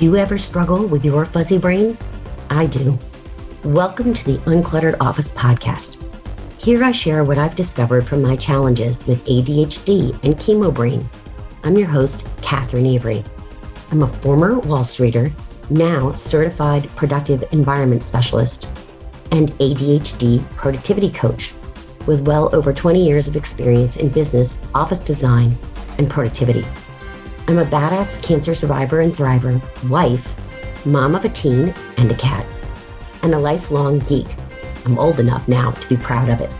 You ever struggle with your fuzzy brain? I do. Welcome to the Uncluttered Office podcast. Here I share what I've discovered from my challenges with ADHD and chemo brain. I'm your host, Catherine Avery. I'm a former Wall Streeter, now certified productive environment specialist, and ADHD productivity coach with well over 20 years of experience in business, office design, and productivity. I'm a badass cancer survivor and thriver, wife, mom of a teen and a cat, and a lifelong geek. I'm old enough now to be proud of it.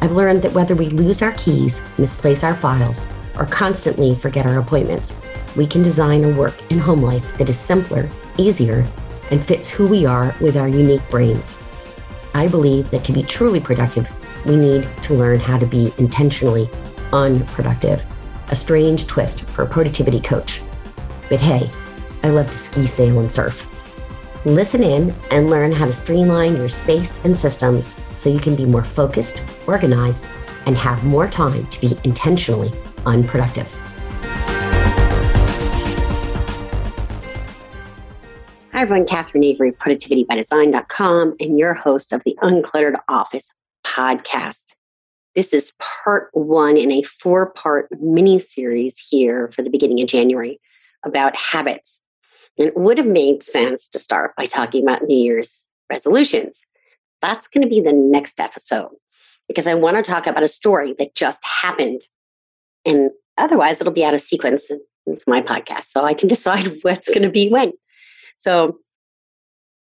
I've learned that whether we lose our keys, misplace our files, or constantly forget our appointments, we can design a work and home life that is simpler, easier, and fits who we are with our unique brains. I believe that to be truly productive, we need to learn how to be intentionally unproductive, a strange twist for a productivity coach. But hey, I love to ski, sail, and surf. Listen in and learn how to streamline your space and systems so you can be more focused, organized, and have more time to be intentionally unproductive. Hi, everyone. Catherine Avery, productivitybydesign.com, and your host of the Uncluttered Office podcast. This is part one in a four part mini series here for the beginning of January about habits. And it would have made sense to start by talking about New Year's resolutions. That's going to be the next episode because I want to talk about a story that just happened. And otherwise, it'll be out of sequence. It's my podcast, so I can decide what's going to be when. So,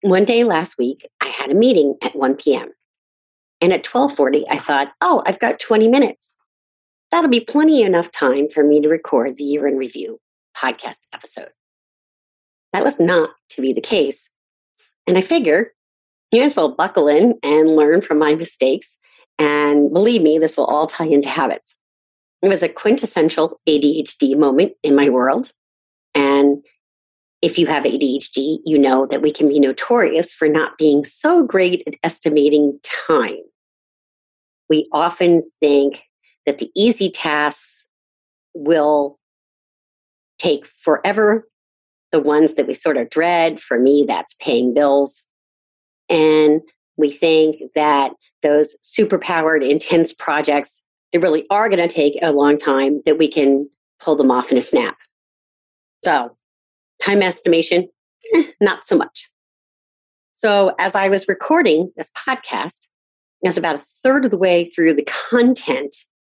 one day last week, I had a meeting at 1 p.m. And at 1240, I thought, oh, I've got 20 minutes. That'll be plenty enough time for me to record the year in review podcast episode. That was not to be the case. And I figure you as well buckle in and learn from my mistakes. And believe me, this will all tie into habits. It was a quintessential ADHD moment in my world. And if you have ADHD, you know that we can be notorious for not being so great at estimating time we often think that the easy tasks will take forever. The ones that we sort of dread, for me, that's paying bills. And we think that those superpowered, intense projects, they really are going to take a long time, that we can pull them off in a snap. So, time estimation, not so much. So, as I was recording this podcast, I was about a third of the way through the content,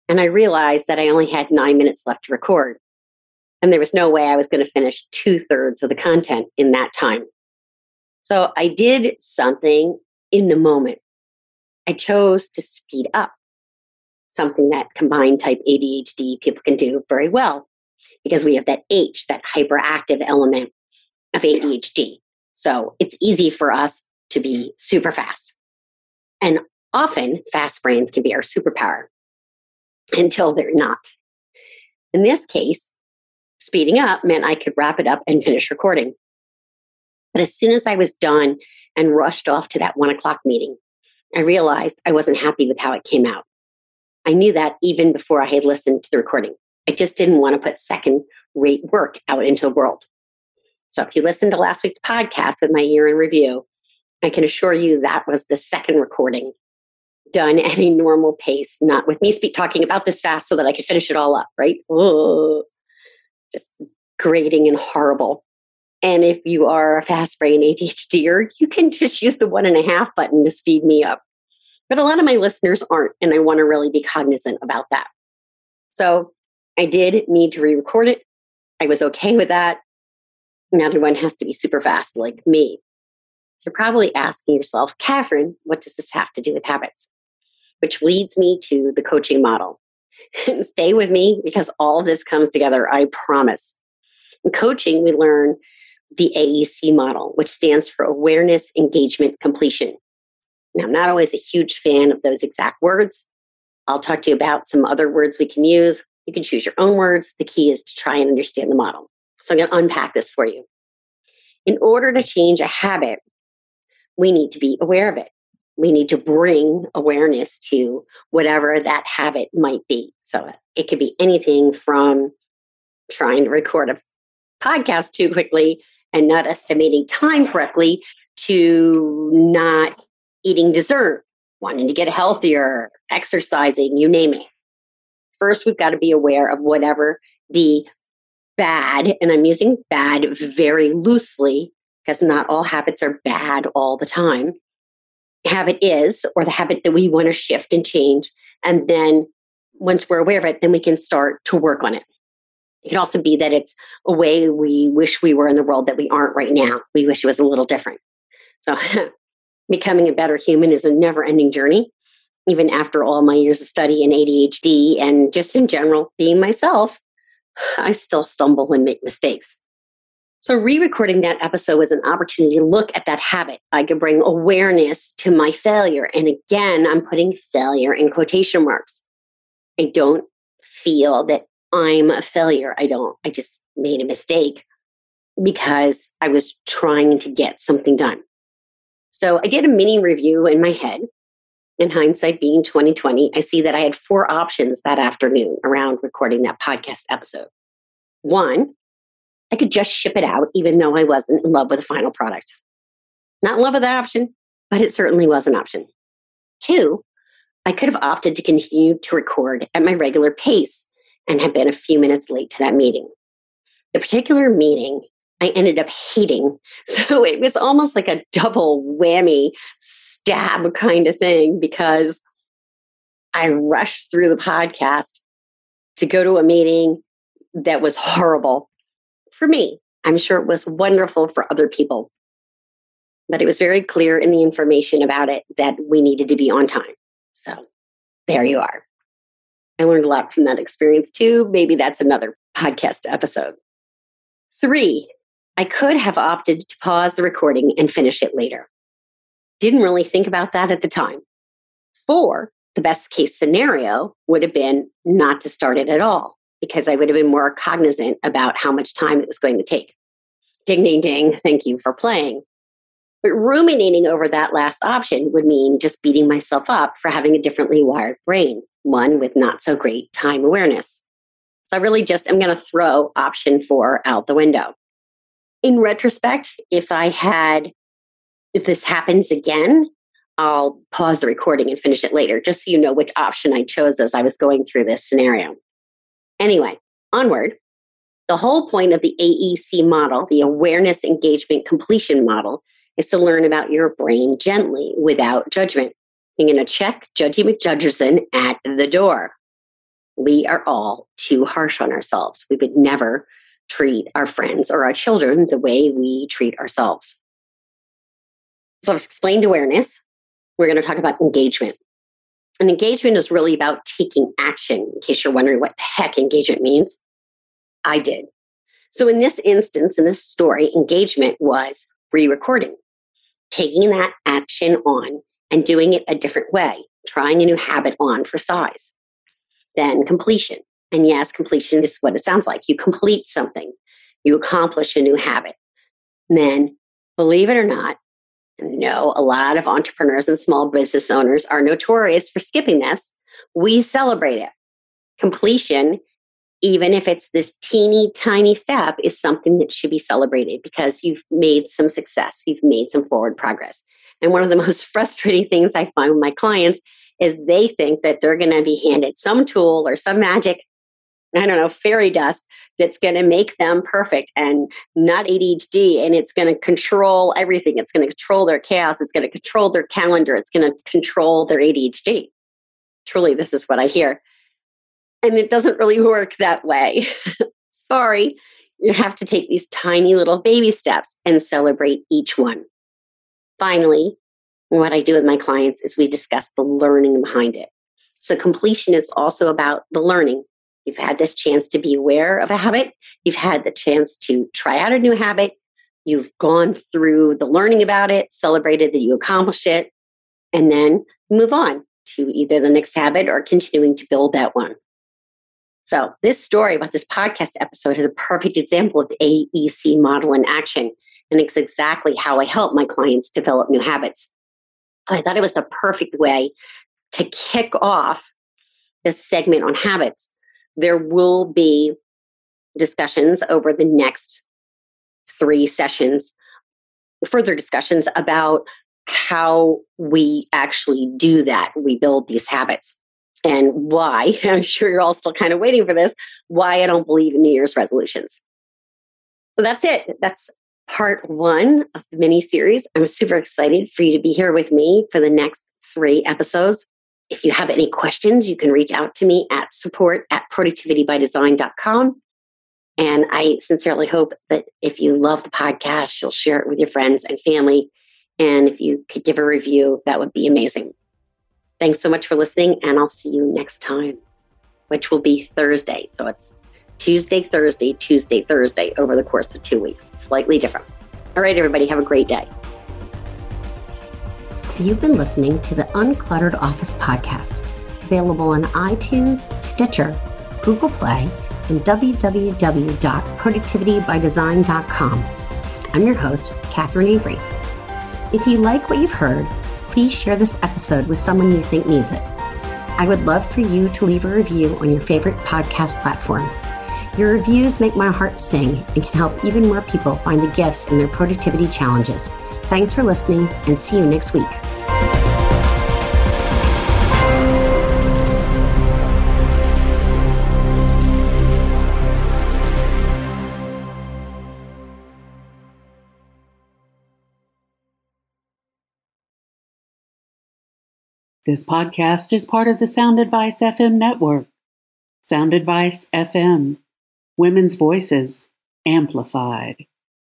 and I realized that I only had nine minutes left to record. And there was no way I was going to finish two thirds of the content in that time. So I did something in the moment. I chose to speed up, something that combined type ADHD people can do very well because we have that H, that hyperactive element of ADHD. So it's easy for us to be super fast. And Often, fast brains can be our superpower until they're not. In this case, speeding up meant I could wrap it up and finish recording. But as soon as I was done and rushed off to that one o'clock meeting, I realized I wasn't happy with how it came out. I knew that even before I had listened to the recording. I just didn't want to put second rate work out into the world. So if you listened to last week's podcast with my year in review, I can assure you that was the second recording done at a normal pace, not with me speak talking about this fast so that I could finish it all up, right? just grating and horrible. And if you are a fast brain ADHDer, you can just use the one and a half button to speed me up. But a lot of my listeners aren't, and I want to really be cognizant about that. So I did need to re record it. I was okay with that. Not everyone has to be super fast like me. You're probably asking yourself, Catherine, what does this have to do with habits? Which leads me to the coaching model. Stay with me because all of this comes together, I promise. In coaching, we learn the AEC model, which stands for Awareness, Engagement, Completion. Now, I'm not always a huge fan of those exact words. I'll talk to you about some other words we can use. You can choose your own words. The key is to try and understand the model. So I'm going to unpack this for you. In order to change a habit, we need to be aware of it we need to bring awareness to whatever that habit might be. So it could be anything from trying to record a podcast too quickly and not estimating time correctly to not eating dessert, wanting to get healthier, exercising, you name it. First, we've got to be aware of whatever the bad, and I'm using bad very loosely because not all habits are bad all the time. Habit is, or the habit that we want to shift and change. And then once we're aware of it, then we can start to work on it. It can also be that it's a way we wish we were in the world that we aren't right now. We wish it was a little different. So, becoming a better human is a never ending journey. Even after all my years of study in ADHD and just in general being myself, I still stumble and make mistakes. So, re recording that episode was an opportunity to look at that habit. I could bring awareness to my failure. And again, I'm putting failure in quotation marks. I don't feel that I'm a failure. I don't, I just made a mistake because I was trying to get something done. So I did a mini review in my head. In hindsight, being 2020, I see that I had four options that afternoon around recording that podcast episode. One, I could just ship it out, even though I wasn't in love with the final product. Not in love with that option, but it certainly was an option. Two, I could have opted to continue to record at my regular pace and have been a few minutes late to that meeting. The particular meeting I ended up hating. So it was almost like a double whammy stab kind of thing because I rushed through the podcast to go to a meeting that was horrible for me. I'm sure it was wonderful for other people. But it was very clear in the information about it that we needed to be on time. So there you are. I learned a lot from that experience too. Maybe that's another podcast episode. Three, I could have opted to pause the recording and finish it later. Didn't really think about that at the time. Four, the best case scenario would have been not to start it at all because I would have been more cognizant about how much time it was going to take. Ding, ding, ding. Thank you for playing. But ruminating over that last option would mean just beating myself up for having a differently wired brain, one with not so great time awareness. So I really just am going to throw option four out the window. In retrospect, if I had, if this happens again, I'll pause the recording and finish it later, just so you know which option I chose as I was going through this scenario. Anyway, onward. The whole point of the AEC model, the awareness engagement completion model, is to learn about your brain gently without judgment. You're going to check Judgy McJudgerson at the door. We are all too harsh on ourselves. We would never treat our friends or our children the way we treat ourselves. So I've explained awareness. We're going to talk about engagement. And engagement is really about taking action, in case you're wondering what the heck engagement means. I did. So in this instance, in this story, engagement was re recording taking that action on and doing it a different way, trying a new habit on for size. Then completion. And yes, completion is what it sounds like. You complete something, you accomplish a new habit. And then, believe it or not, no, a lot of entrepreneurs and small business owners are notorious for skipping this. We celebrate it. Completion even if it's this teeny tiny step, is something that should be celebrated because you've made some success, you've made some forward progress. And one of the most frustrating things I find with my clients is they think that they're going to be handed some tool or some magic, I don't know, fairy dust that's going to make them perfect and not ADHD. And it's going to control everything. It's going to control their chaos. It's going to control their calendar. It's going to control their ADHD. Truly, this is what I hear. And it doesn't really work that way. Sorry. You have to take these tiny little baby steps and celebrate each one. Finally, what I do with my clients is we discuss the learning behind it. So, completion is also about the learning. You've had this chance to be aware of a habit, you've had the chance to try out a new habit, you've gone through the learning about it, celebrated that you accomplished it, and then move on to either the next habit or continuing to build that one. So, this story about this podcast episode is a perfect example of the AEC model in action. And it's exactly how I help my clients develop new habits. I thought it was the perfect way to kick off this segment on habits. There will be discussions over the next three sessions, further discussions about how we actually do that. We build these habits and why. I'm sure you're all still kind of waiting for this. Why I don't believe in New Year's resolutions. So that's it. That's part one of the mini series. I'm super excited for you to be here with me for the next three episodes. If you have any questions, you can reach out to me at support at productivitybydesign.com. And I sincerely hope that if you love the podcast, you'll share it with your friends and family. And if you could give a review, that would be amazing. Thanks so much for listening, and I'll see you next time, which will be Thursday. So it's Tuesday, Thursday, Tuesday, Thursday over the course of two weeks. Slightly different. All right, everybody, have a great day. You've been listening to the Uncluttered Office podcast, available on iTunes, Stitcher, Google Play, and www.productivitybydesign.com. I'm your host, Catherine Avery. If you like what you've heard, please share this episode with someone you think needs it. I would love for you to leave a review on your favorite podcast platform. Your reviews make my heart sing and can help even more people find the gifts in their productivity challenges. Thanks for listening and see you next week. This podcast is part of the Sound Advice FM network. Sound Advice FM Women's Voices Amplified.